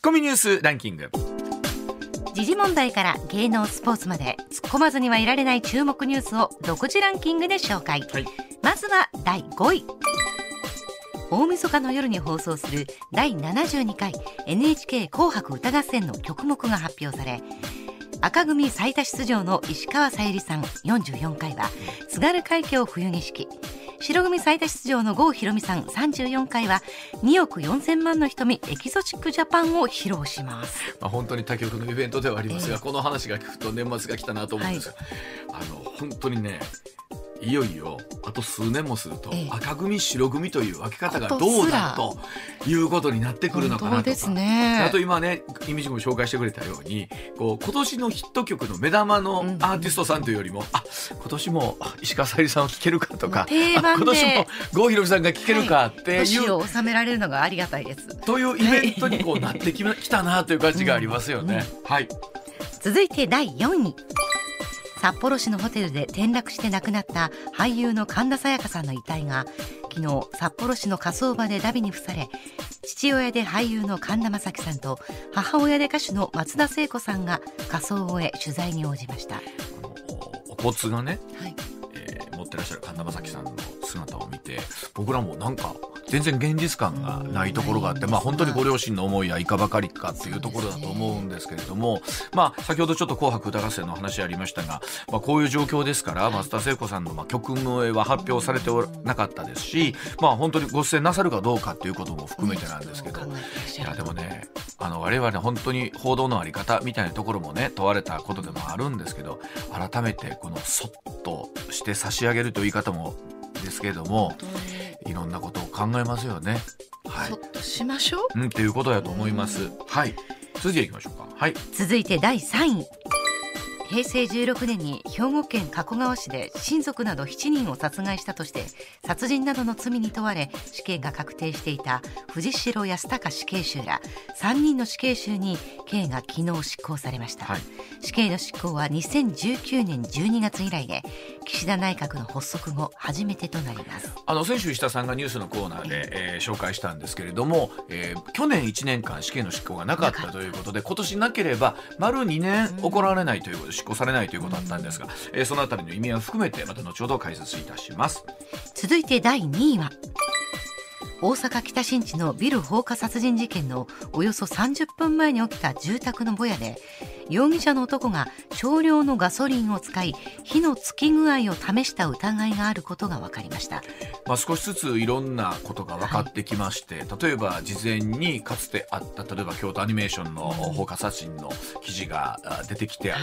ッコミニュースランキング。時事問題から芸能スポーツまで突っ込まずにはいられない注目ニュースを独自ランキングで紹介、はい、まずは第5位。大晦日の夜に放送する第72回 NHK 紅白歌合戦の曲目が発表され赤組最多出場の石川さゆりさん44回は津軽海峡冬景色白組最多出場の郷ひろみさん34回は2億4000万の瞳エキゾチックジャパンを披露します、まあ、本当に他局のイベントではありますが、えー、この話が聞くと年末が来たなと思うんですが、はい、あの本当にねいよいよあと数年もすると、赤組白組という分け方がどうだということになってくるのかなとか、ね、あと今ねイミジも紹介してくれたようにこう今年のヒット曲の目玉のアーティストさんというよりも、うん、あ今年も石川さゆりさんを聴けるかとか今年も郷ひろみさんが聴けるかっていう、はい、を収められるのがありがたいです。というイベントにこうなってきたなという感じがありますよね。うん。うん、はい。続いて第4位札幌市のホテルで転落して亡くなった俳優の神田沙也加さんの遺体が昨日札幌市の火葬場でダビに付され父親で俳優の神田正輝さんと母親で歌手の松田聖子さんが火葬を終え取材に応じました。お骨がね、はい。えー、持ってらっしゃる神田正輝さんの姿を見て僕らもなんか全然現実感がないところがあって、まあ、本当にご両親の思いやいかばかりかっていうところだと思うんですけれども、まあ、先ほどちょっと「紅白歌合戦」の話ありましたが、まあ、こういう状況ですから松田聖子さんのまあ曲名は発表されておなかったですし、まあ、本当にご出演なさるかどうかっていうことも含めてなんですけど、いやでもねあの我々本当に報道のあり方みたいなところもね問われたことでもあるんですけど改めてこのそっとして差し上げるという言い方もですけれどもいろんなことを考えますよね。はい、そっとしましょう。うん、っていうことだと思います。はい。続いていきましょうか。はい。続いて第3位。平成16年に兵庫県加古川市で親族など7人を殺害したとして殺人などの罪に問われ死刑が確定していた藤代康隆死刑囚ら3人の死刑囚に刑が昨日執行されました、はい、死刑の執行は2019年12月以来で岸田内閣の発足後初めてとなります。あの先週石田さんがニュースのコーナーで、えー、紹介したんですけれども、えー、去年1年間死刑の執行がなかったということで今年なければ丸2年行われないということで執行されないということだったんです。が、えー、そのあたりの意味を含めてまた後ほど解説いたします。続いて第2位は。大阪北新地のビル放火殺人事件のおよそ30分前に起きた住宅のぼやで容疑者の男が少量のガソリンを使い火のつき具合を試した疑いがあることが分かりました、まあ、少しずついろんなことが分かってきまして、はい、例えば事前にかつてあった例えば京都アニメーションの放火殺人の記事が出てきてあ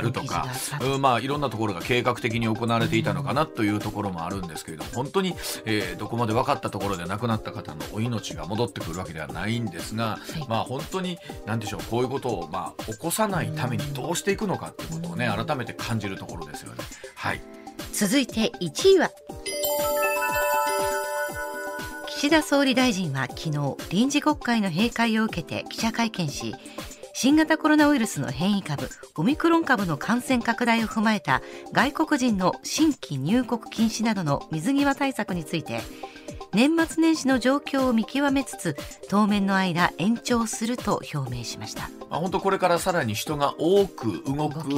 るとか、はい、まあ、いろんなところが計画的に行われていたのかなというところもあるんですけれども本当に、えー、どこまで分かったところで亡くなった方のお命が戻ってくるわけではないんですが、はい、まあ本当に何でしょうこういうことをまあ起こさないためにどうしていくのかっていうことをね改めて感じるところですよね。はい、続いて1位は岸田総理大臣は昨日臨時国会の閉会を受けて記者会見し新型コロナウイルスの変異株オミクロン株の感染拡大を踏まえた外国人の新規入国禁止などの水際対策について年末年始の状況を見極めつつ当面の間延長すると表明しました。あ本当これからさらに人が多く動く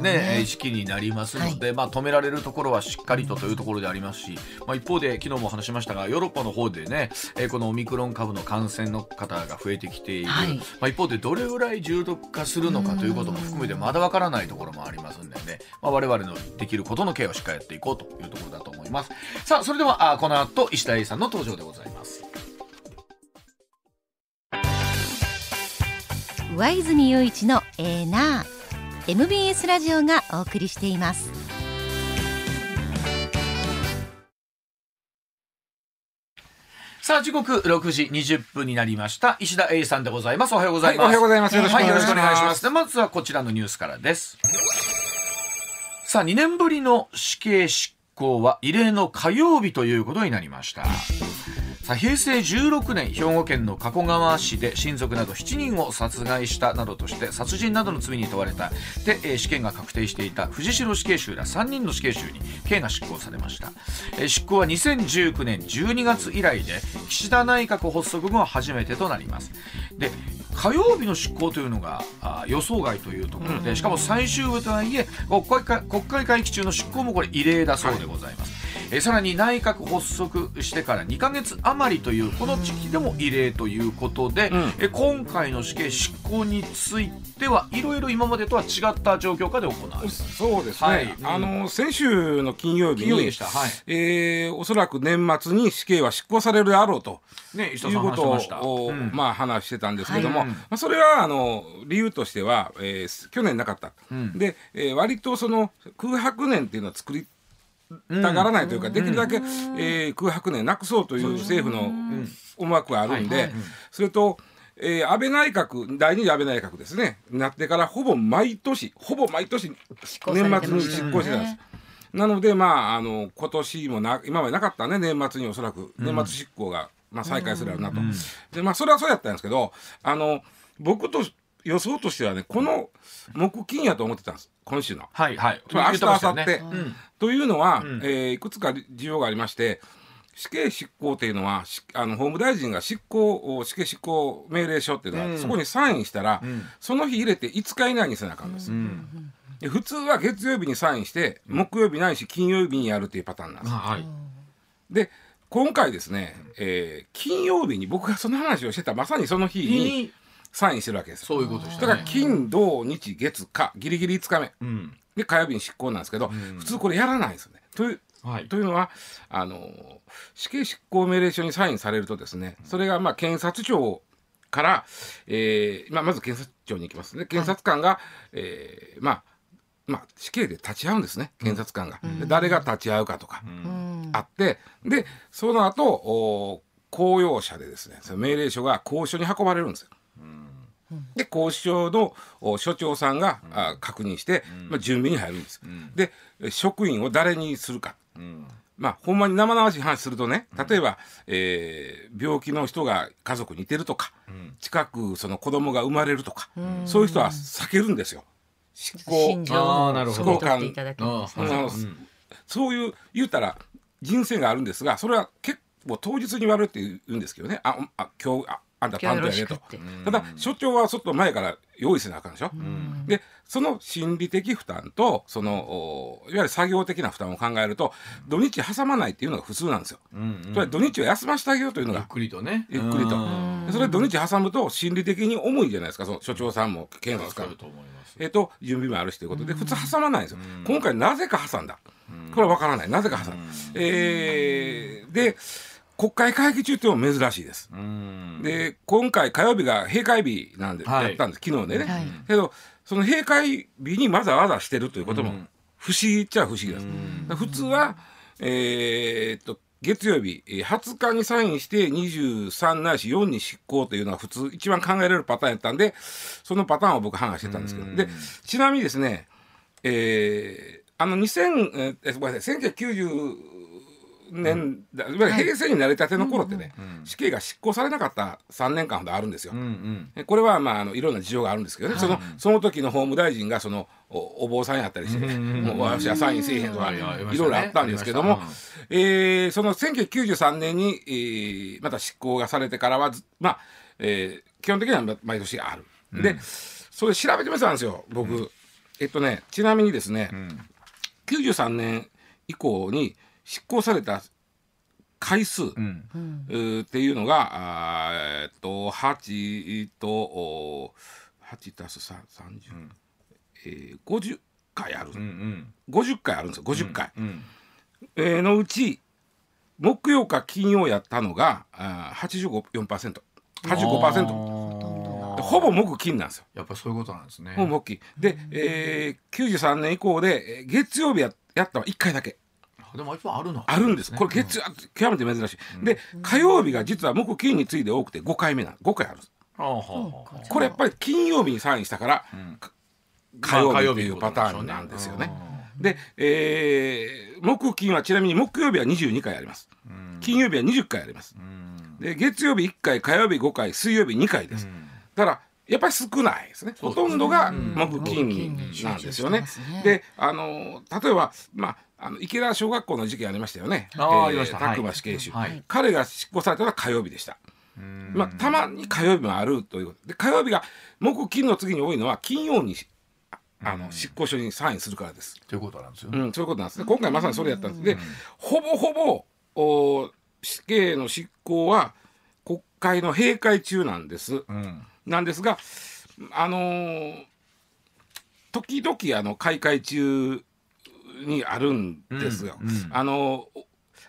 ね、時期になりますので、はい、まあ、止められるところはしっかりとというところでありますし、まあ、一方で昨日も話しましたがヨーロッパの方でね、えこのオミクロン株の感染の方が増えてきている、はい、まあ、一方でどれぐらい重篤化するのかということも含めてまだわからないところもありますんでね、まあ、我々のできることのケアをしっかりやっていこうというところだと思います。さあそれではあこの後石田 A さんの登場でございます。上泉雄一のエーナー。MBS ラジオがお送りしています。さあ時刻六時二十分になりました。石田英さんでございます。おはようございます、はい、おはようございます。よろしくお願いします、はい、まずはこちらのニュースからです。さあ二年ぶりの死刑執行は異例の火曜日ということになりました。さあ平成16年兵庫県の加古川市で親族など7人を殺害したなどとして殺人などの罪に問われた。で、えー、死刑が確定していた藤代死刑囚ら3人の死刑囚に刑が執行されました、えー、執行は2019年12月以来で岸田内閣発足後初めてとなります。で火曜日の執行というのがあ予想外というところで、しかも最終日とはいえ国会か国会会期中の執行もこれ異例だそうでございます。えさらに内閣発足してから2か月余りというこの時期でも異例ということで、うん。え今回の死刑執行についてはいろいろ今までとは違った状況下で行われる。そうですね、はい。あの先週の金曜日にはい。えーおそらく年末に死刑は執行されるであろうと。ねいうことを、うん。まあ、話してたんですけども、はい。まあ、それはあの理由としては、えー去年なかった、ん。でで、えー割とその空白年っていうのは作りたがらないというか、できるだけ、えー空白年なくそうという政府の思惑があるんで、それと、えー安倍内閣第二次安倍内閣ですね。なってからほぼ毎年ほぼ毎年年末に執行してたんです。なのでまああの今年もな今までなかったね年末におそらく年末執行が、まあ、再開するやなと、でまあそれはそうやったんですけどあの僕と予想としてはねこの木金やと思ってたんです。今週の。はいはい。明日明後日、うんというのは、ん。えーいくつか事情がありまして死刑執行というのはしあの法務大臣が執行を死刑執行命令書っていうのは、うん。そこにサインしたら、ん。その日入れて5日以内にせなあかんです、うん。で普通は月曜日にサインして木曜日ないし金曜日にやるっていうパターンなんです、はい。で今回ですね、えー金曜日に僕がその話をしてたまさにその日にサインしてるわけですそういうことでしたね。だから金土日月火。ギリギリ5日目。うん。で火曜日に執行なんですけど、ん。普通これやらないですよね。というはい。というのはあの死刑執行命令書にサインされるとですねそれがまあ検察庁から、えーまあ、まず検察庁に行きますね。検察官が、えーまあまあ死刑で立ち会うんですね。検察官が、で誰が立ち会うかとか、うん。あってでその後お公用車でですねその命令書が公所に運ばれるんですよ。で公所のお所長さんが、あ確認して、まあ、準備に入るんです。で職員を誰にするか。うん。まあ、ほんまに生々しい話するとね例えば、えー病気の人が家族にいてるとか、近くその子供が生まれるとか、そういう人は避けるんですよ。執行心情あーなるほど。を汲み取っていただけますあのそういう言うたら人生があるんですがそれは結構当日に言われるって言うんですけどね。ああ今日ああんた担当やねと。ただ所長はちょっと前から用意せなあかんでしょ、でその心理的負担とそのおいわゆる作業的な負担を考えると土日挟まないっていうのが普通なんですよ。うんつまり土日は休ませてあげようというのがゆっくりとね。ゆっくりと。それ土日挟むと心理的に重いじゃないですかその所長さんも検察官もわかると思います。えっと準備もあるしということで普通挟まないんですよ、今回なぜか挟んだ、これは分からない。なぜか挟んだ、えーで国会会期中っていうのも珍しいです、うん。で今回火曜日が閉会日なんで、はい。やったんです昨日でね、はい。けどその閉会日にわざわざしてるということもうん不思議っちゃ不思議です、普通はえーっと月曜日えー20日にサインして23ないし4に執行というのが普通一番考えられるパターンやったんでそのパターンを僕話してたんですけど。でちなみにですねえーあの2000えーごめんなさい1990年、だいわゆる平成になりたての頃ってね、死刑が執行されなかった3年間ほどあるんですよ。うんうん。えこれはまああのいろんな事情があるんですけどね、そのその時の法務大臣がそのおお坊さんやったりして、もう私はサインせえへんとか、はいはいい。ろいろあったんですけども。ありまし、えーその1993年に、えーまた執行がされてからはずまあ、えー基本的にはま毎年ある。でそれ調べてみてたんですよ僕、えっとねちなみにですね、93年以降に執行された回数、うん。うーっていうのがえっと8とお8たす3 30、えー、50回ある、うんうん。50回あるんですよ。50回、うん。えーのうち木曜か金曜やったのがあー 85%85%。あーほぼ木金なんですよ。やっぱそういうことなんですね。ほぼ木。金。で、えー、93年以降でえー月曜日ややったのは1回だけ。でもやっぱあるのあるんです。これ月曜、極めて珍しい。で、火曜日が実は木金について多くて5回目なん5回あるんです。あーはあはあこれやっぱり金曜日にサインしたから、か火曜日というパターンなんですよね。で、えー木金はちなみに木曜日は22回あります。金曜日は20回あります。で月曜日1回火曜日5回水曜日2回です。だからやっぱり少ないですね。ほとんどが木金なんですよね。であの例えばまああの池田小学校の事件ありましたよね。あーありました拓磨死刑囚、はい彼が執行されたのは火曜日でした。まあ、たまに火曜日もあるということで火曜日が木金の次に多いのは金曜にあの執行書にサインするからです。ということなんですよ。うん、そういうことなんですね。今回まさにそれやったんです。で、ほぼほぼお死刑の執行は国会の閉会中なんです。うん、なんですが、あのー、時々あの開会中にあるんですよ。うんうん、あの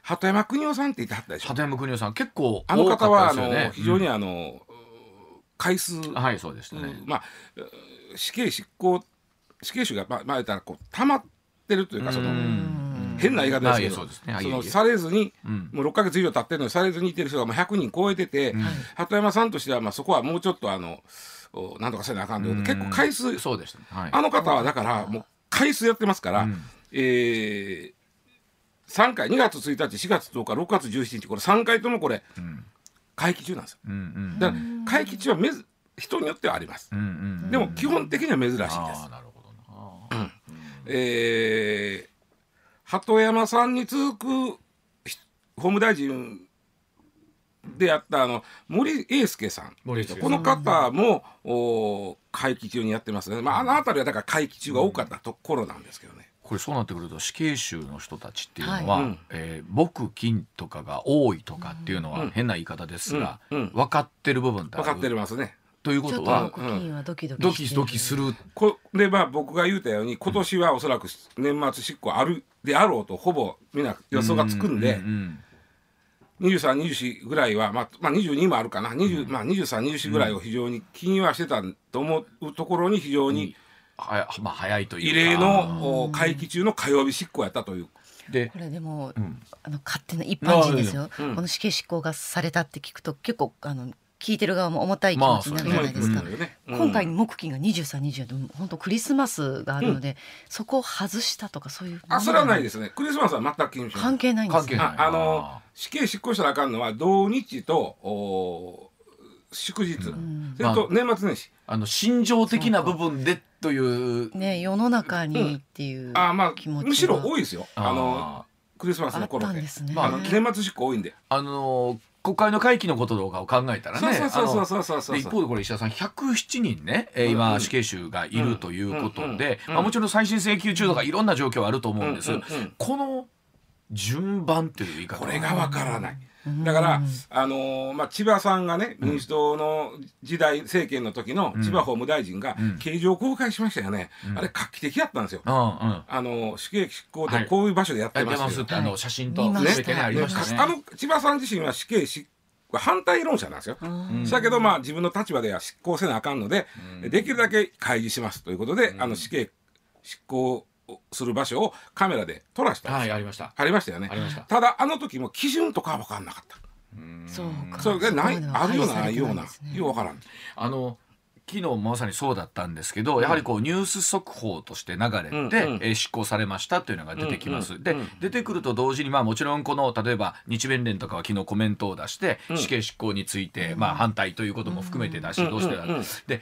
鳩山邦夫さんって言ってはったでしょ？鳩山邦夫さん。結構、あの方はあの非常にあの、回数はいそうですね。まあ死刑執行死刑囚がまあまあたらこう溜まってるというかその変な言い方ですけど、そのされずに、もう6か月以上経ってるのにされずにいてる人がもう100人超えてて、鳩山さんとしてはまあそこはもうちょっとあのなんとかせなあかんということで結構回数そうです、あの方はだからもう回数やってますから、えー、3回2月1日4月10日6月17日これ3回ともこれ、会期中なんですよ。だから会期中はめず人によってはあります。でも基本的には珍しいです。えー、鳩山さんに続く法務大臣でやったあの森英介さんこの方もお会期中にやってますね、まあ、あの辺りはだから会期中が多かったところなんですけどね。これそうなってくると死刑囚の人たちっていうのは、はい、えー、木金とかが多いとかっていうのは変な言い方ですが、うん。うん、分かってる部分って分かってますね。ということはドキドキドキする？こでまあ僕が言うたように今年はおそらく年末執行あるであろうとほぼみんな予想がつくんで。2324ぐらいは、まあ、まあ22もあるかな、20まあ、2324ぐらいを非常に気にはしてたと思うところに非常に、はまあ、早いという異例の会期中の火曜日執行やったという。でこれでも、うん、あの勝手な一般人ですよ、うん、この死刑執行がされたって聞くと結構あの聞いてる側も重たい気持ちになるじゃないですか、まあね。うん、今回木金が2324で本当クリスマスがあるので、うん、そこを外したとかそういうあそれはないですね。クリスマスは全く関係ない。んですねあの死刑執行したらあかんのは同日とお祝日、うん、それと年末年始、まあ、あの心情的な部分でという。ね世の中にっていう、あまあむしろ多いですよ。あのクリスマスの頃で、ね、まあ、年末執行多いんで。あの国会の会期のこととかを考えたらねそうそうそうそうそう一方でこれ石田さん107人ね、えー、今死刑囚がいるということで、まあ、もちろん再審請求中とかいろんな状況あると思うんです、この順番っていう言い方これがわからない。だから、あのー、まあ、千葉さんがね、民主党の時代、政権の時の千葉法務大臣が、形状公開しましたよね。うん、あれ、画期的やったんですよ。うんうん、あの、死刑執行でこういう場所でやってますよ。はい、あの、写真と、ね、ね、ね。あの、千葉さん自身は死刑執反対論者なんですよ。だけどまあ自分の立場では執行せなあかんので、できるだけ開示しますということで、あの死刑執行する場所をカメラで撮らしたはいありました。ありましたよね。た。だあの時も基準とかは分かんなかった。そうか。それがないあるようなないようなよう分からん。あの昨日まさにそうだったんですけど、やはりこうニュース速報として流れて、うんうん、え執行されましたというのが出てきます。うんうん、で、出てくると同時にまあもちろんこの例えば日弁連とかは昨日コメントを出して、死刑執行についてまあ反対ということも含めて出し、どうしてだ、で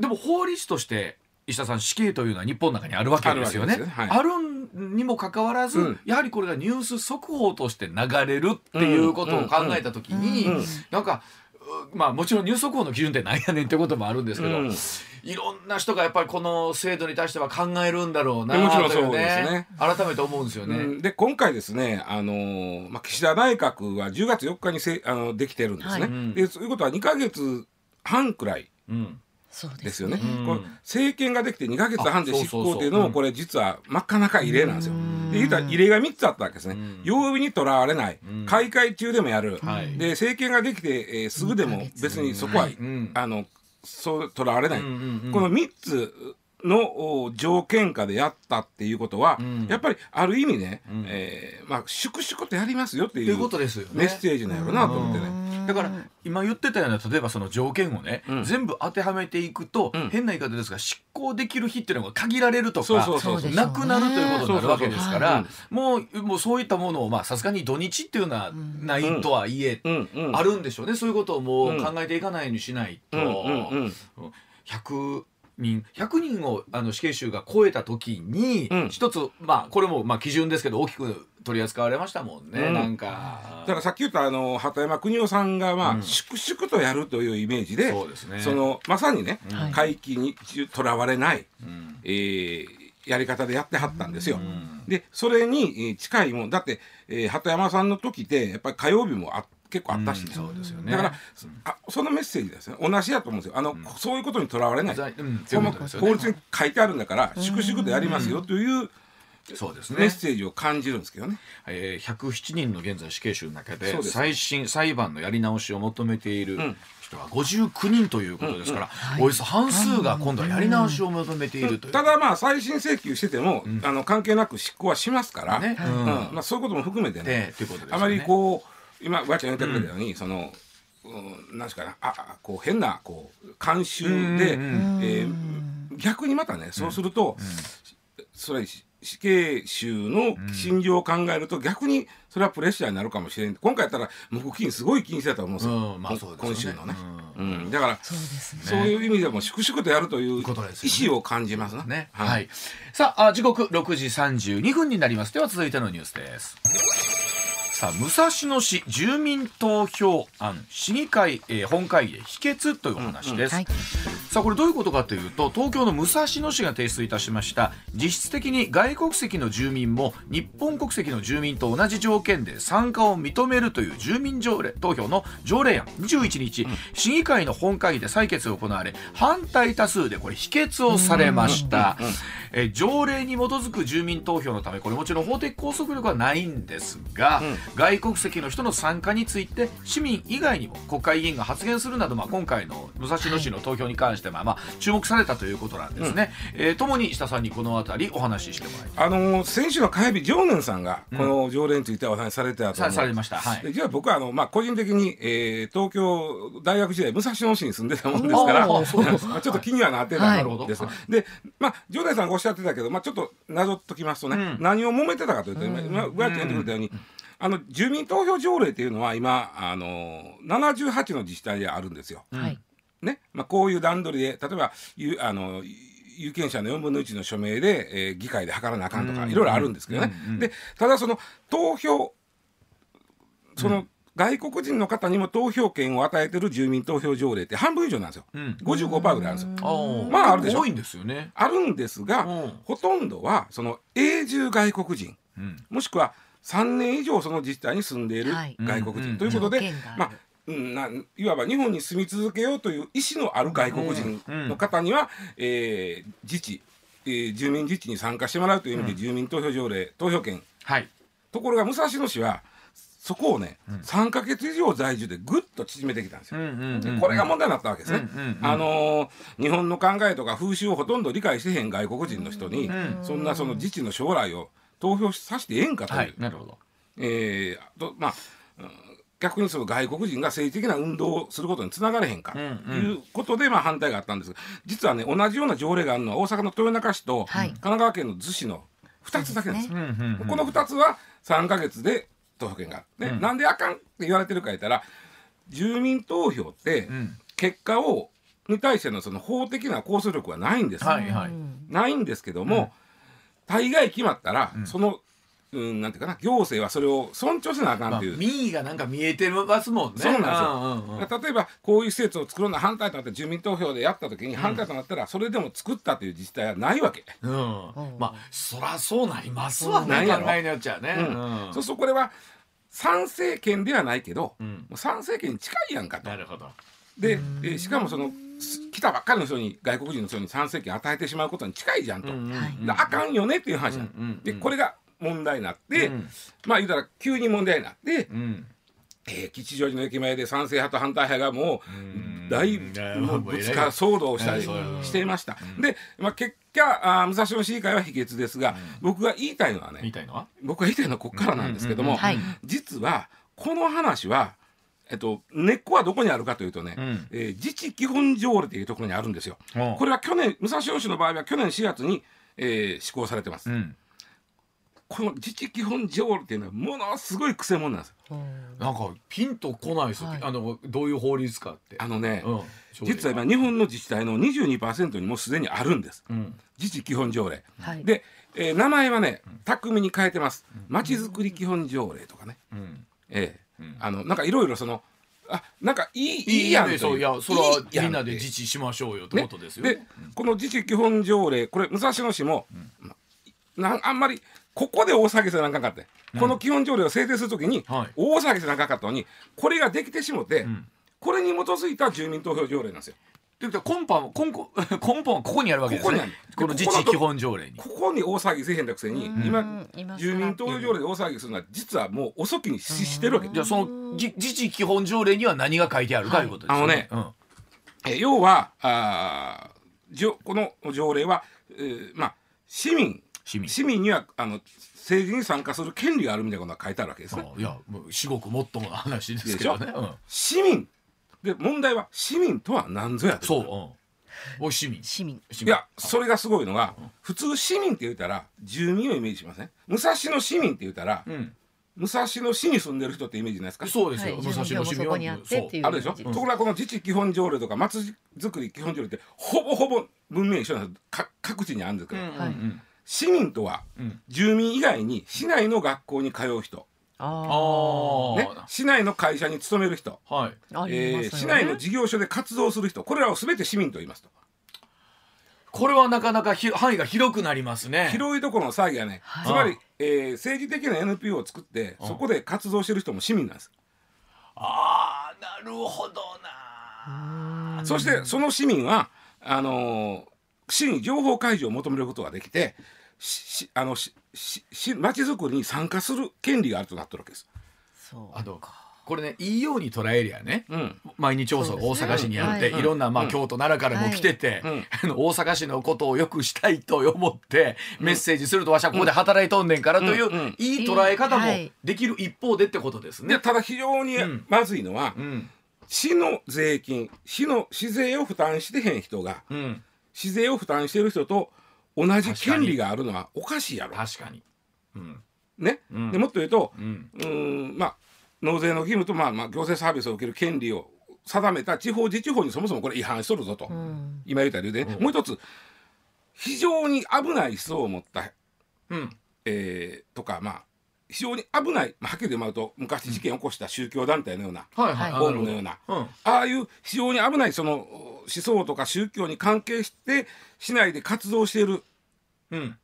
でも法律として石田さん死刑というのは日本の中にあるわけですよね。ある、ね。にもかかわらず、うん、やはりこれがニュース速報として流れるっていうことを考えた時に、うんうん、なんかまあもちろんニュース速報の基準って何やねんってこともあるんですけど、いろんな人がやっぱりこの制度に対しては考えるんだろうなもちろんそうですね。改めて思うんですよね。で今回ですね、あのー、まあ、岸田内閣は10月4日にせあのできてるんですね。はい、でそういうことは2か月半くらい。うんですよね。この政権ができて2か月半で執行っていうのもこれ実は真っ赤なか異例なんですよ。で言うたら異例が3つあったわけですね。曜日にとらわれない、開会中でもやる、で政権ができて、えー、すぐでも別にそこは、あのそうとらわれない、この3つの条件下でやったっていうことは、うん、やっぱりある意味ね、うん、えー、まあ、粛々とやりますよっていうメッセージなんやろうなと思ってね。だから今言ってたような例えばその条件をね、うん、全部当てはめていくと、変な言い方ですが執行できる日っていうのが限られるとかなくなるということになるわけですからもうもうそういったものをさすがに土日っていうのはないとはいえ、あるんでしょうね。そういうことをもう考えていかないようにしないと。100人100人をあの死刑囚が超えた時に、うん。一つまあこれもまあ基準ですけど大きく取り扱われましたもんね、うん。なんか。だからさっき言ったあの畑山邦夫さんがまあ、うん。粛々とやるというイメージでそうですね。そのまさにね、はい。会期にとらわれない、うん。えーやり方でやってはったんですよ。ん。でそれにえー近いもん。だって、えー鳩山さんの時ってやっぱり火曜日もあ結構あったし、うんそうですよね。だから、あそのメッセージですね同じやと思うんですよ。あの、そういうことにとらわれない、在うんこのそういうことですよね。法律に書いてあるんだから粛々とやりますよというそうですね。メッセージを感じるんですけどね。えー、107人の現在死刑囚の中で最新裁判のやり直しを求めているん。人は59人ということですから、およそ半数が今度はやり直しを求めているという。ただまあ再審請求してても、あの関係なく執行はしますから、ね。うん。うん。まあ、そういうことも含めてね。でということですよね。あまりこう今わちゃん言ってくれたように、その、うん、なんですかねああこう変なこう慣習で、うんえー逆にまたねそうすると、それ死刑囚の心情を考えると逆にそれはプレッシャーになるかもしれん。今回やったら無期金すごい気にしてたと思うんですよ、うんまあそうですよね。今週のね、うん。だからそういう意味でも粛々とやるという意思を感じますな。ね。はい。さあ、あ時刻6時32分になります。では続いてのニュースです。さあ、武蔵野市住民投票案市議会、えー本会議で否決というお話です。はい。さあこれどういうことかというと東京の武蔵野市が提出いたしました。実質的に外国籍の住民も日本国籍の住民と同じ条件で参加を認めるという住民条例投票の条例案21日、市議会の本会議で採決が行われ反対多数でこれ否決をされました、えー条例に基づく住民投票のためこれもちろん法的拘束力はないんですが、外国籍の人の参加について市民以外にも国会議員が発言するなど、まあ、今回の武蔵野市の投票に関しては、まあ、注目されたということなんですね。えーともに下さんにこの辺りお話ししてもらいます。あのー先週の火曜日常念さんがこの条例についてお話しされてたと思う、さされました。はい。で実は僕はあの、まあ、個人的に、えー東京大学時代武蔵野市に住んでたもんですから ちょっと気にはなってたはいんです、なるほで、まあ、常念さんがおっしゃってたけど、まあ、ちょっとなぞっときますとね、うん。何を揉めてたかというと今今上ちゃん言ってくれたように、あの住民投票条例っていうのは今あの78の自治体であるんですよ。はい。ね。まあ、こういう段取りで例えばゆあの有権者の4分の1の署名で、えー議会で測らなあかんとかうん。いろいろあるんですけどね、うんうんでただその投票その、外国人の方にも投票権を与えてる住民投票条例って半分以上なんですよ、うん。55%ぐらいあるんですよ。まああるでしょ。多いんですよね。あるんですが、うん。ほとんどはその永住外国人。うん。もしくは3年以上その自治体に住んでいるはい。外国人、うんということで、まあうんないわば日本に住み続けようという意思のある外国人の方には、えー自治、えー住民自治に参加してもらうという意味で住民投票条例、投票権。はい。ところが武蔵野市はそこをね、3か月以上在住でぐっと縮めてきたんですよ。うんうんでこれが問題になったわけですね。うんうんうんあのー日本の考えとか風習をほとんど理解してへん外国人の人に、そんなその自治の将来を投票させてええんかという、はい。なるほど。えーあとまあうん逆にその外国人が政治的な運動をすることにつながれへんかとうんうん。いうことでまあ反対があったんです。が実はね同じような条例があるのは大阪の豊中市とはい。神奈川県の逗子の2つだけなんです。よ。うんうんうん。この2つは3か月で投票権があって、うん。なんであかんって言われてるか言ったら住民投票ってん。結果をに対してのその法的な拘束力はないんです、はいはい。ないんですけども、大概決まったら、その、うん、なんていうかな行政はそれを尊重せなあかんまあ、っていう。民意がなんか見えてますもんね。そうなんですよ。うんうんうん。例えばこういう施設を作るの反対となって住民投票でやった時に反対となったらそれでも作ったという自治体はないわけ、うん、まあそらそうなりますわね、うんなんやろ。考えによっちゃね、うん。そうするとこれは賛成権ではないけど、ん。もう賛成権に近いやんかと。なるほど。で、えーしかもそのす来たばっかりの人に外国人の人に賛成権与えてしまうことに近いじゃんと、あかんよねっていう話なの、うんでこれが問題になって、うん。まあ言うたら急に問題になって、うん。えー吉祥寺の駅前で賛成派と反対派がもんう大いぶつか騒動をしたりしていました。で、まあ、結果あー武蔵野市議会は否決ですが、僕が言いたいのはねみたいのは？僕が言いたいのはここからなんですけども、うんはい実はこの話は、えっと、根っこはどこにあるかというとね、うんえー自治基本条例というところにあるんですよ。これは去年武蔵野市の場合は去年4月に、えー施行されてます。うんこの自治基本条例っていうのはものすごい癖もんなんですよ。なんかピンとこないですよ、はいあのどういう法律かってあのね、うん実は今日本の自治体の22%にもうすでにあるんです。うん自治基本条例。はいで、えー名前はね巧みに変えてます。まちづくり基本条例とかね。うんええうんあのなんかいろいろそのあなんかいいいいやんそういやそれはみんなで自治しましょうよってことですよ、でこの自治基本条例これ武蔵野市も、まなんあんまりここで大騒ぎせなあかんかって、この基本条例を制定するときに、はい。大騒ぎせなあかんかったのにこれができてしもて、ん。これに基づいた住民投票条例なんですよ。ということは根本は根本根本はここにあるわけですね。ここにある。この自治基本条例に。ここに大騒ぎせえへんだくせに、うん。今住民投票条例で大騒ぎするのは実はもう遅きにししてるわけ。じゃあそのじ自治基本条例には何が書いてあるかということですよね、あえ要はあーじょこの条例は、えーまあ市民市民。にはあの政治に参加する権利があるみたいなことが書いてあるわけですね。うん、いやもう至極もっともな話ですけどね、うん、市民で問題は市民とは何ぞやとそう、うん、おい市民。市民。いやそれがすごいのが、普通市民って言ったら住民をイメージしません、武蔵野市民って言ったら、うん。武蔵野市に住んでる人ってイメージないですか？そうですよ、はい。武蔵野市民住民票もそこにあってっていうあるでしょ、うん。ところがこの自治基本条例とか町づくり基本条例ってほぼほぼ文面一緒なんです。か各地にあるんですけど、うんはいうん。市民とはうん。住民以外に市内の学校に通う人、あね、市内の会社に勤める人、はい。えーね市内の事業所で活動する人。これらを全て市民と言いますと。これはなかなかひ範囲が広くなりますね。広いところの騒ぎはね、はい。つまり、えー政治的な NPO を作って、そこで活動してる人も市民なんです。ああなるほどなそしてその市民はあのー市に情報開示を求めることができてししあのししし町づくりに参加する権利があるとなってるわけです。そうあのこれねいいように捉えりゃね、うん。毎日放送が大阪市にあって、い。ろんな、まあうん。京都奈良からも来てて、うん。あの大阪市のことをよくしたいと思って、メッセージするとわしはここで働いとんねんからという、うん。うん。いい捉え方もはい。できる一方でってことですね。でただ非常にうん。まずいのは、うん。市の税金市の市税を負担してへん人がうん、市税を負担してる人と同じ権利があるのはおかしいやろ。確かに。うん。ね、うん。でもっと言うと、うん。うーんまあ納税の義務と、まあ、まあ行政サービスを受ける権利を定めた地方自治法にそもそもこれ違反しとるぞと、うん。今言った理由で、うん。もう一つ非常に危ない思想を持った、うん。えーとかまあ非常に危ない、まあ、はっきり言うと昔事件を起こした宗教団体のような、はいはい、はい。ホームのような、うん。ああいう非常に危ないその思想とか宗教に関係して市内で活動しているうん、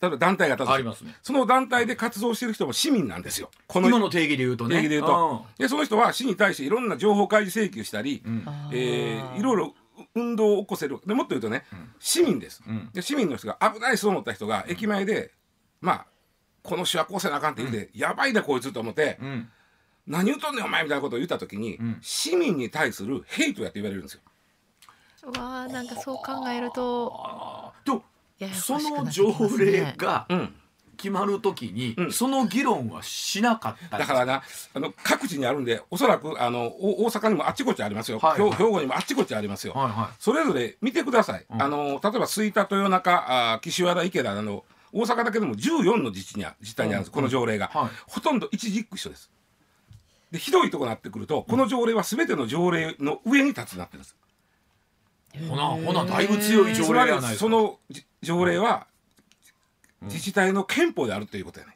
例えば団体がありますね。その団体で活動している人も市民なんですよ。この今の定義で言うとね。定義で言うと。でその人は市に対していろんな情報開示請求したり、うん、えーーいろいろ運動を起こせる。でもっと言うとね、市民です、うん。で市民の人が危ないそう思った人が駅前で、まあこの市はこうせなあかんって言って、やばいなこいつと思って、うん、何言うとんねんお前みたいなことを言った時に、ん。市民に対するヘイトやって言われるんですよ。うわーなんかそう考えるとあー。でもややこしその条例がうん、決まるときに、うん。その議論はしなかっただからなあの各地にあるんでおそらくあのお大阪にもあっちこっちありますよ、はい兵兵庫にもあっちこっちありますよ。はいはそれぞれ見てください。うん。あの例えば吹田豊中あ岸和田池田など大阪だけでも14の自治にあ自治体にあるんです、うんこの条例が、はい。ほとんど一軸一緒です。でひどいとこなってくるとこの条例は全ての条例の上に立つなってるんです。いほなほなだいぶ強い条例やないですか。そのじ条例はうん。自治体の憲法であるということやね。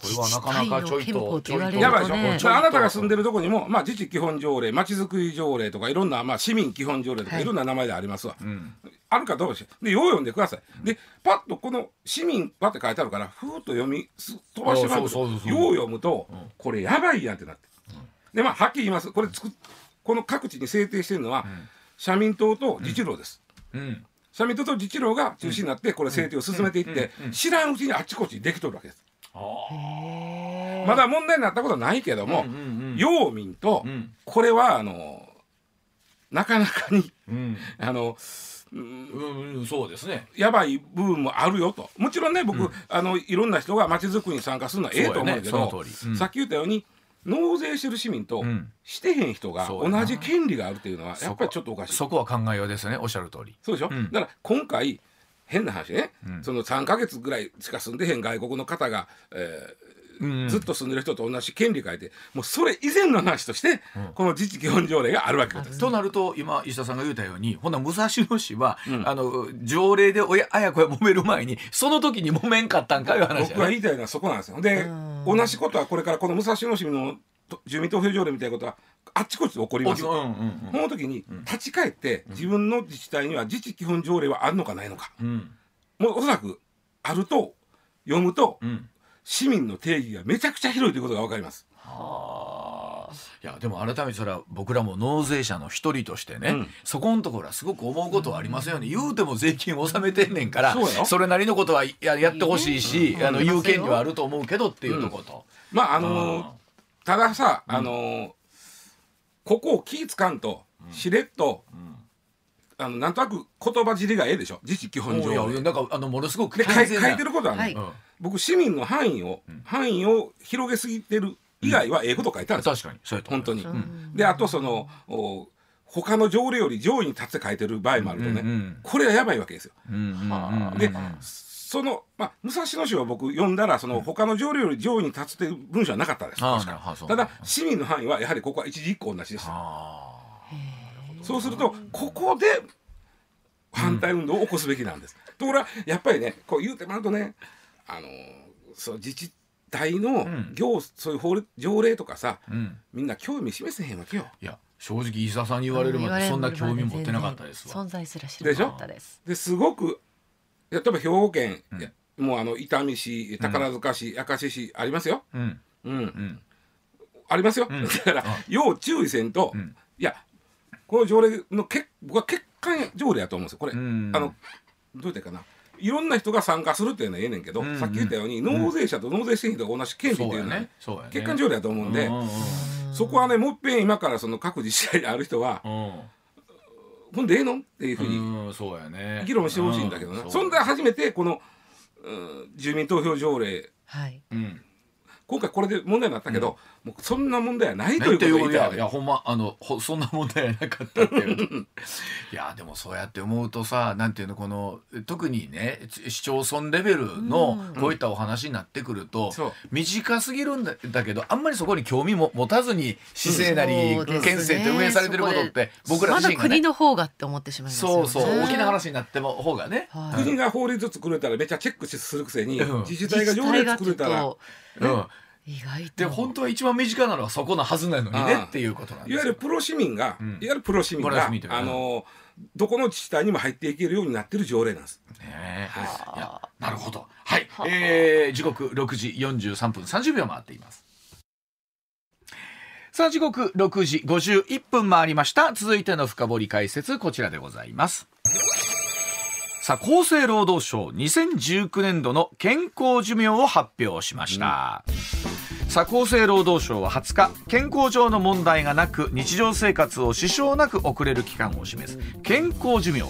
これはなかなかちょいとと。言われるとねやばいでしょ、あなたが住んでるとこにも、まあ、自治基本条例、まちづくり条例とか、いろんな、まあ、市民基本条例とか、はい。いろんな名前でありますわ。うん。あるかどうかしら。で、よう読んでください。で、パッとこの市民パって書いてあるから、ふーっと読みす飛ばしてもらうと、よう。読むと、ん。これやばいやんってなって。で、まあ、はっきり言います。これ作っ、この各地に制定してるのは、社民党と自治労です。うん。社民党と自治労が中心になって、これ制定を進めていって知らんうちにあっちこっちできとるわけです。まだ問題になったことはないけども、うんうんうん。と、うん。これは、あの、なかなかに、うん。あの、うんうんそうですね。やばい部分もあるよと。もちろんね僕、うん。あのいろんな人がまちづくりに参加するのはええと思うけど、ね。さっき言ったように納税してる市民とうん。してへん人が同じ権利があるっていうのはやっぱりちょっとおかしい。そこは考えようですね。おっしゃる通り。そうでしょ、うん。だから今回変な話ね、その3か月ぐらいしか住んでへん外国の方が、えーずっと住んでる人と同じ権利書いてもうそれ以前の話として、この自治基本条例があるわけです。となると今石田さんが言ったようにほな武蔵野市は、あの条例で親あやこや揉める前にその時に揉めんかったんかいう話、ね、僕が言いたいのはそこなんですよ。で同じことはこれからこの武蔵野市の住民投票条例みたいなことはあっちこっちで起こります。うんうんうん、その時に立ち返って自分の自治体には自治基本条例はあるのかないのか、うん、もうおそらくあると読むと、うん。市民の定義がめちゃくちゃ広いということが分かります。はあ、いやでも改めてそれは僕らも納税者の一人としてね、うん、そこのところはすごく思うことはありますよね、言うても税金を納めてんねんからそれなりのことはややってほしいし、あの言う権利はあると思うけどっていうとこと。うん、まああのー、たださあのー、ここを気ぃつかんとしれっと、あのなんとなく言葉尻がええでしょ？自治基本上。なんかあのものすごく書いてることはね、はい。僕市民の範囲を、範囲を広げすぎてる以外はええこと書いてあるんです確かに。そうやと本当に、であとそのお他の条例より上位に立って書いてる場合もあるとね、うんうん、これはやばいわけですよ。でその、まあ、武蔵野市は僕読んだらその他の条例より上位に立つっていう文章はなかったです、ただ市民の範囲はやはりここは一時一個同じです。そうするとここで反対運動を起こすべきなんです。ところがやっぱりねこう言うてもらうとねあのそう自治体の行、うん、そういう法律条例とかさ、うん、みんな興味示せへんわけよ。いや正直伊沢さんに言われるまでそんな興味持ってなかったです存在すら知らなかったです。ですごく例えば兵庫県、うん、もうあの伊丹市宝塚市、明石市ありますよ。うん、うん。ありますよ。だから要注意せんと、いやこの条例のけ僕は欠陥条例やと思うんですよ。これ。あのどう言ってかな。いろんな人が参加するっていうのはええねんけど、さっき言ったように納税者と納税して人が同じ権利っていうのは、ね、欠陥条例だと思うんで、そこはねもっぺん今からその各自治体である人は、うん、ほんでええの？っていうふうに議論してほしいんだけどな、そんで初めてこの、うん、住民投票条例、はい。うん、今回これで問題になったけど、もうそんな問題はないということを言いたい、いやほんまあのほそんな問題はなかったっていう。いやでもそうやって思うとさなんていうのこの特にね市町村レベルのこういったお話になってくると、うん、短すぎるんだだけどあんまりそこに興味も持たずに市政なり、うん、県政って運営されてることって僕ら自身が、ね、まだ国の方がって思ってしまいますよね。そうそう大きな話になっても方がね、はい、国が法律作れたらめっちゃチェックするくせに、自治体が条例作れたら、うん意外と。で本当は一番身近なのはそこのはずなのにねっていうことなんですいわゆるプロ市民が、うん、いわゆるプロ市民があのどこの自治体にも入っていけるようになってる条例なんです。ねはい、いやなるほど。はい、はえー、時刻6時43分30秒回っています。さあ時刻6時51分回りました。続いての深掘り解説こちらでございます。さあ厚生労働省2019年度の健康寿命を発表しました、うん、さあ厚生労働省は20日健康上の問題がなく日常生活を支障なく送れる期間を示す。健康寿命。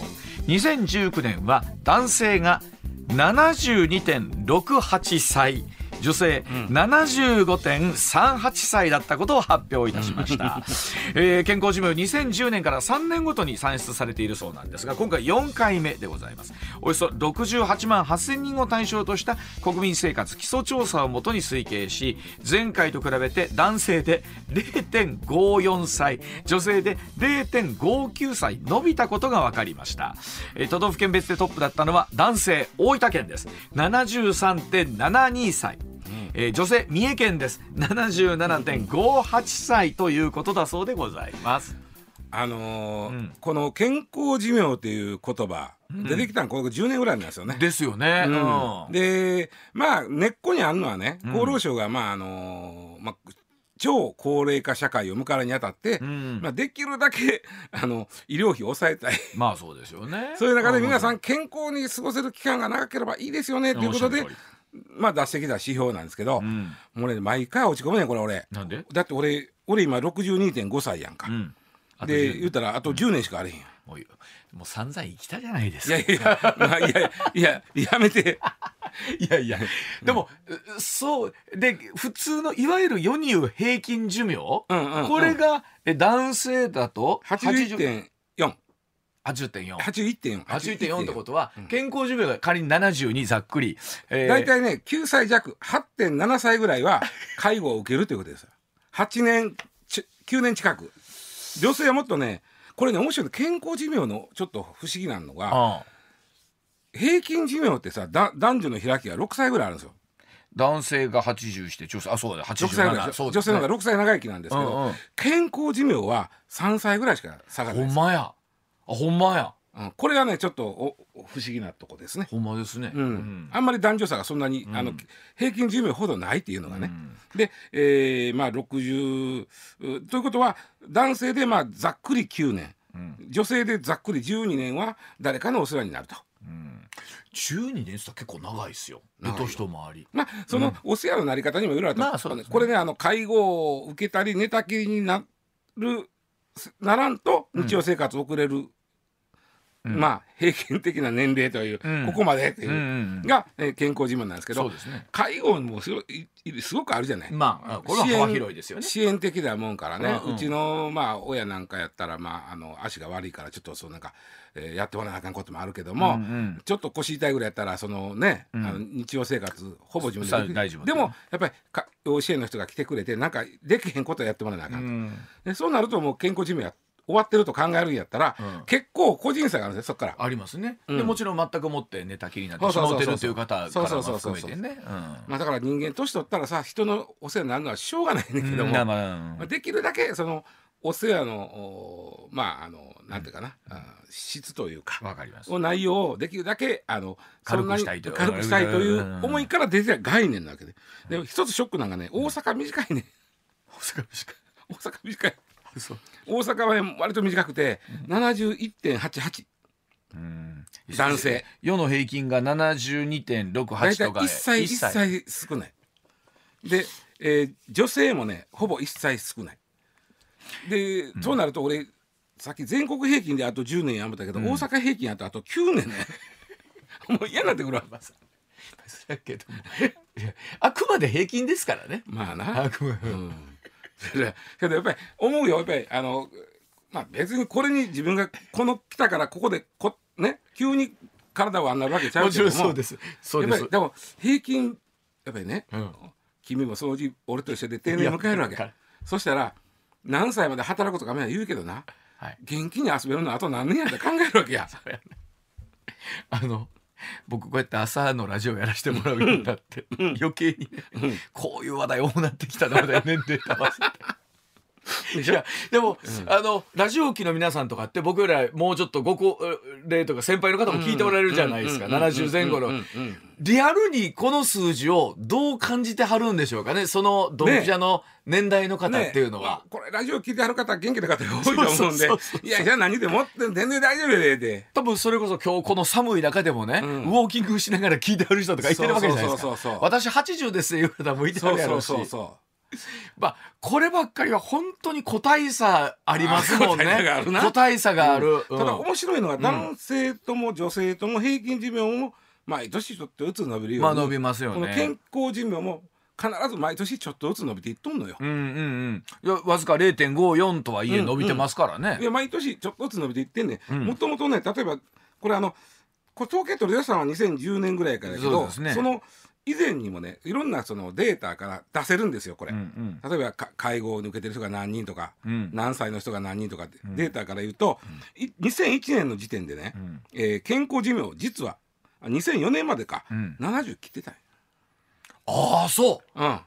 2019年は男性が72.68歳。女性75.38歳だったことを発表いたしました、えー、健康寿命2010年から3年ごとに算出されているそうなんですが今回4回目でございます。およそ68万8000人を対象とした国民生活基礎調査をもとに推計し前回と比べて男性で0.54歳女性で0.59歳伸びたことが分かりました、えー、都道府県別でトップだったのは男性大分県です。73.72歳えー、女性三重県です。77.58歳ということだそうでございます。あのーうん、この健康寿命っていう言葉、出てきたのこの10年ぐらいなんですよね。ですよね。うん、でまあ根っこにあるのはね厚労省がまああのー、まあ超高齢化社会を迎えるにあたって、うん、まあ、できるだけ あの医療費を抑えたい。まあそうですよね。そういう中で皆さん健康に過ごせる期間が長ければいいですよねということでまあ出してきた指標なんですけど、うん、もうね毎回落ち込むねんこれ俺。なんで？だって俺俺今62.5歳やんか、うん、で言ったらあと10年しかあれへんやん、もうもう散々生きたじゃないですか。いやいや、まあ、いやいや、やめて。いやいや、でも、うん、そう、で、普通の、いわゆる世に言う平均寿命、これが、え男性だと81.4。80.4 81.4 81.4ってことは、健康寿命が仮に72ざっくり、えー、大体ね9歳弱8.7歳ぐらいは 介護を受けるということです。8年9年近く。女性はもっとねこれね面白い健康寿命のちょっと不思議なのが平均寿命ってさだ男女の開きが6歳ぐらいあるんですよ。男性が80して女性あそうだ87歳ぐらい、ね、女性の方が6歳長生きなんですけど、うんうん、健康寿命は3歳ぐらいしか下がらないほんまやあほんまや、うん、これがねちょっとお不思議なとこですね。ほんまですね、うん、うん、あんまり男女差がそんなに、あの平均寿命ほどないっていうのがね、で、えー、まあ60ということは男性でまあざっくり9年、女性でざっくり12年は誰かのお世話になると。12年って結構長いですよ。年と回り。まあそのお世話のなり方にもいろいろあった、まあね、これねあの介護を受けたり寝たきりになるならんと日常生活を送れるまあ平均的な年齢という、ここまでっていう、が、え健康寿命なんですけど介護もすごすごくあるじゃない。まあこれは幅広いですよね。支援的なもんからね、うちのまあ親なんかやったらまああの足が悪いからちょっとそうなんか、えー、やってもらわなあかんこともあるけども、ちょっと腰痛いぐらいやったらそのね、あの日常生活ほぼ自分でできる。でもやっぱりか支援の人が来てくれてなんかできへんことやってもらわなあかん。でそうなるともう健康寿命や終わってると考えるんやったら、うん、結構個人差があるんですよそっから。ありますね、うん、でもちろん全くもって寝たきりになってしまってるという方からも含めてね。まあだから人間年取ったらさ人のお世話になるのはしょうがないんだけども、まあ、できるだけそのお世話のまああのなんていうかな、うん、質というか。わかります。内容をできるだけあの軽くしたいと軽くしたいという思いから出てた概念なわけで。で一つショックなんかね大阪短いね。大阪短い。大阪短い大阪は割と短くて71.88、うん、男性。世の平均が72.68とか1歳1歳。少ない。で、えー、女性もねほぼ1歳少ない。で、うん、そうなると俺さっき全国平均であと10年やめたけど、うん、大阪平均あとあと9年ね。もう嫌になってくるわ。だけどもあくまで平均ですからね。まあな。あくまで、うん けどやっぱり思うよ。やっぱりあのまあ別にこれに自分がこの来たからここでこね急に体をあんなるわけちゃうけども。そうです。そうです。でも平均やっぱりね、うん、君もそのうち俺と一緒で定年迎えるわけ。そしたら何歳まで働くとかみんな言うけどな、はい、元気に遊べるのあと何年やって考えるわけや。あの僕こうやって朝のラジオやらせてもらうようになって、うん、余計にね、こういう話題多くなってきたので年齢合わせて。いやでも、うん、あのラジオ機の皆さんとかって僕らもうちょっとご高齢とか先輩の方も聞いておられるじゃないですか。70前後のリアルにこの数字をどう感じてはるんでしょうかねそのドンピシャの年代の方っていうのは、ね。ね、これラジオ聞いてはる方元気な方が多いと思うんで。いやじゃあ何でもって全然大丈夫でで。多分それこそ今日この寒い中でもね、うん、ウォーキングしながら聞いてはる人とかいてるわけじゃないですか。私80ですっていう方もいてはるやろうし。そうそうそうそう まあ、こればっかりは本当に個体差ありますもんね。個体差がある。ただ面白いのは男性とも女性とも平均寿命も毎年ちょっとずつ伸びるように。まあ伸びますよね。この健康寿命も必ず毎年ちょっとずつ伸びていっとんのよ。うんうんうん。いやわずか0.54とはいえ伸びてますからね。うんうん、いや毎年ちょっとずつ伸びていってんね。もともとね例えばこれあのこれ統計取り出したのは2010年ぐらいからだけどそ,、ね、その以前にもねいろんなそのデータから出せるんですよこれ、うんうん、例えば介護を抜けてる人が何人とか、うん、何歳の人が何人とかデータから言うと、うん、2001年の時点でね、うん、えー、健康寿命実は2004年までか、うん、70切ってたああそう。うん。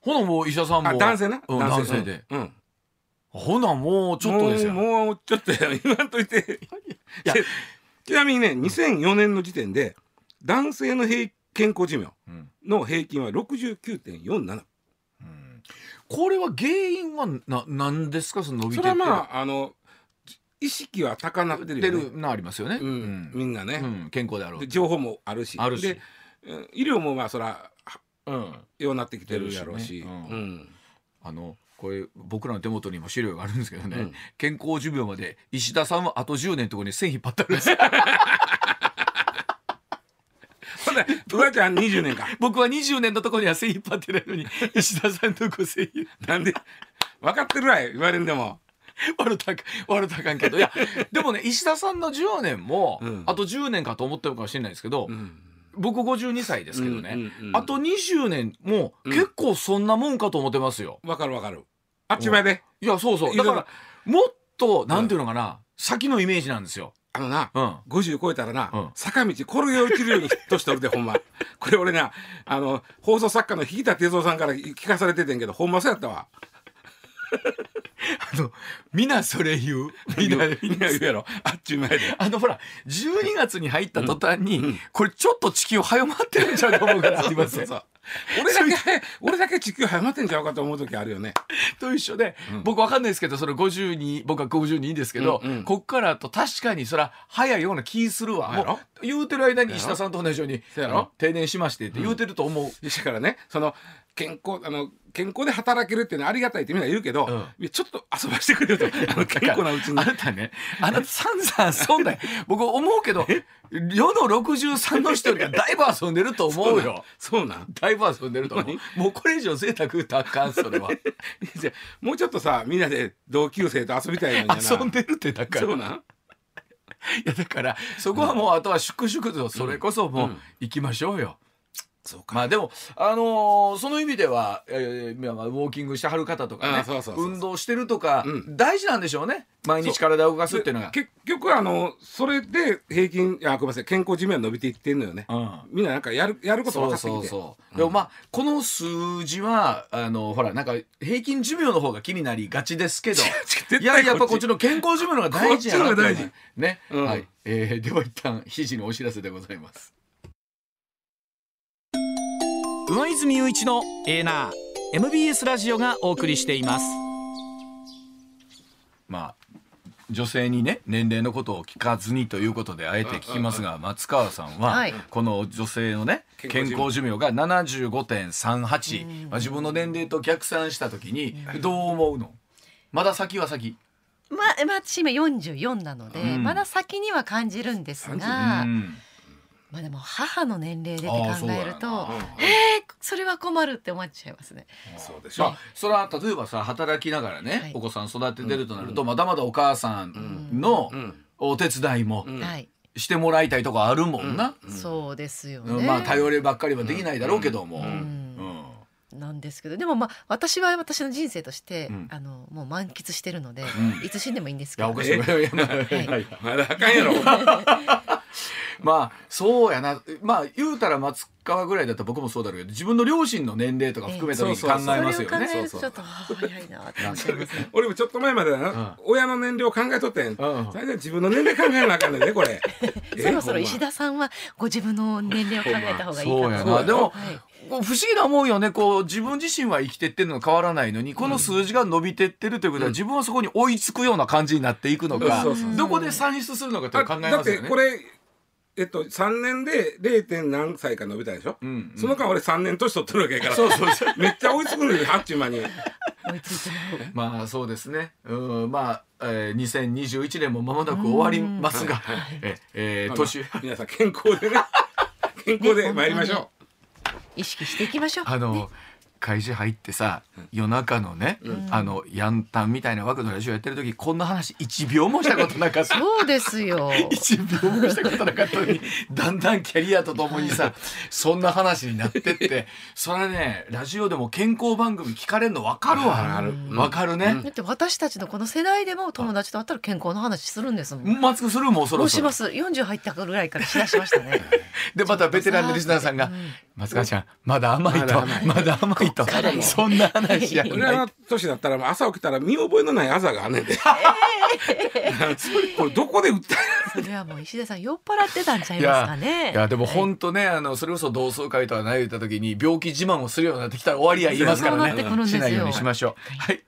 ほなもう医者さんも。男性な、うん、男性。で、うん、ほなもうちょっとですよ。もうちょっと 言わんといて。ちなみにね2004年の時点で男性の平健康寿命の平均は69.47、うん、これは原因はな何ですか？その伸びてそれはまああの意識は高なってるよ、ね、なありますよね、うん、うん、みんなね、うん、健康であろう情報もあるし。あるし。で医療もまあそら、うん、ようなってきてるやろうし、ね、うん、あのこれ僕らの手元にも資料があるんですけどね、健康寿命まで石田さんはあと10年のところに線引っ張ってあるんです うわちゃん20年か。僕は20年のところには線引っ張ってないのに 石田さんとこ線なんで？分かってるわい言われんでも。笑ったか笑ったかんけど。いや でもね石田さんの10年も、うん。あと10年かと思ってるかもしれないですけど、うん。僕52歳ですけどね、うんうんうんあと20年もうん。結構そんなもんかと思ってますよ。わかるわかる。あっちまで？いやそうそう。だからもっとなんていうのかな、先のイメージなんですよ。あのなうん。50超えたらな、うん。坂道転げ落ちるように年取るでほんま。これ俺なあの放送作家の引田哲夫さんから聞かされててんけどほんまそうやったわ。あのみんなそれ言う。みんなみんな言うやろ。あっちゅう前で。あのほら12月に入った途端に、うん。うん。これちょっと地球早まってるんちゃうか思うからありますよ。そうそう俺だけ俺だけ地球早まってんちゃうかと思う時あるよね。と一緒で、うん。僕わかんないですけどその52僕は52ですけど、うんうん。こっからと確かにそら早いような気するわ。もう言うてる間に石田さんと同じように定年しましてって言うてると思う、だからねその健康あの健康で働けるっていうのはありがたいってみんな言うけど、うん。ちょっと遊ばしてくれると。あの健康なうちに。あなたねあなた散々そんな 僕思うけど世の63の人よりはだいぶ遊んでると思うよ。そうなん？だいぶ遊んでると思う。もうこれ以上贅沢たかんそれは。もうちょっとさみんなで同級生と遊びたいのに遊んでるってだから。そうな。ん いやだからそこはもうあとは粛々とそれこそもううん。行きましょうよ。そうか。まあでもあのーその意味では、えーまあウォーキングしてはる方とかねあそうそうそうそう。運動してるとか、うん。大事なんでしょうね。毎日体を動かすっていうのが。結局あのそれで平均あごめんなさい。健康寿命は伸びていってんのよね、うん。みんななんかやるやること分そうかってきて。そうそう、でもまあこの数字はあのほらなんか平均寿命の方が気になりがちですけどいややっぱこっちの健康寿命の方が大事やなこっちの方が大事。ね、うん。はい、えーでは一旦7時のお知らせでございます上泉雄一のエーナー MBS ラジオがお送りしています。まあ女性にね年齢のことを聞かずにということであえて聞きますが松川さんは、はい。この女性のね健健康寿命が75.38、まあ、自分の年齢と逆算した時にどう思うの？まだ先は先。まあ、まあ、私今44なので、うん。まだ先には感じるんですうが、んまあでも母の年齢でって考えるとうんえー、それは困るって思っちゃいますね。そうでしょ、まあ、それは例えばさ働きながらね、はい。お子さん育ててるとなると、まだまだお母さんのうんお手伝いもしてもらいたいとこあるもんな、そうですよね。うんまあ頼ればっかりはできないだろうけども、うんうん。なんですけどでもまあ私は私の人生として、うん。あのもう満喫してるので、うん。いつ死んでもいいんですいやけどおかしい。いやいやまあはい。まだあかんやろ まあそうやな。まあ言うたら松川ぐらいだったら僕もそうだろうけど自分の両親の年齢とか含めた時に考えますよね。それを考えるそうそう。俺もちょっと前まではな、親の年齢を考えとってん、うん最初自分の年齢考えなあかんねんねこれ。そろそろえ石田さんはご自分の年齢を考えた方がいいかそうやと。な。でも不思議な思うよね。こう自分自身は生きてってるの変わらないのにこの数字が伸びてってるということは、自分はそこに追いつくような感じになっていくのか、どこで算出するのかって考えますよね。てこれえっと3年で 0. 点何歳か伸びたでしょ、うんうん。その間俺3年年取ってるわけやから。そうそうそう。めっちゃ追いつくのよあっちゅう間にまあそうですね。うんまあ、えー、2021年も間もなく終わりますが、ええー年。皆さん健康でね。健康で参りましょ意識していきましょう。あの、会社入ってさ夜中のね、あのヤンタンみたいな枠のラジオやってる時こんな話1秒もしたことなかった。そうですよ。1秒もしたことなかったのに だんだんキャリアとともにさそんな話になってって。それはねラジオでも健康番組聞かれるの分かるわ。わかる分かるね、だって私たちのこの世代でも友達と会ったら健康の話するんですもん。マスクするもうそろ。そろします。40入ったぐらいからしだしましたね。でまたベテランのリスナーさんがうん「松川ちゃんまだ甘いと。まだ甘いいと。そんな話やう俺の年だったら朝起きたら見覚えのないあざがあんねんで、これどこで売ったそれはもう石田さん酔っ払ってたんちゃいますかね。いやでも本当ね、あのそれこそ同窓会とかない言った時に病気自慢をするようになってきたら終わりや言いますからね。しないようにしましょう。はい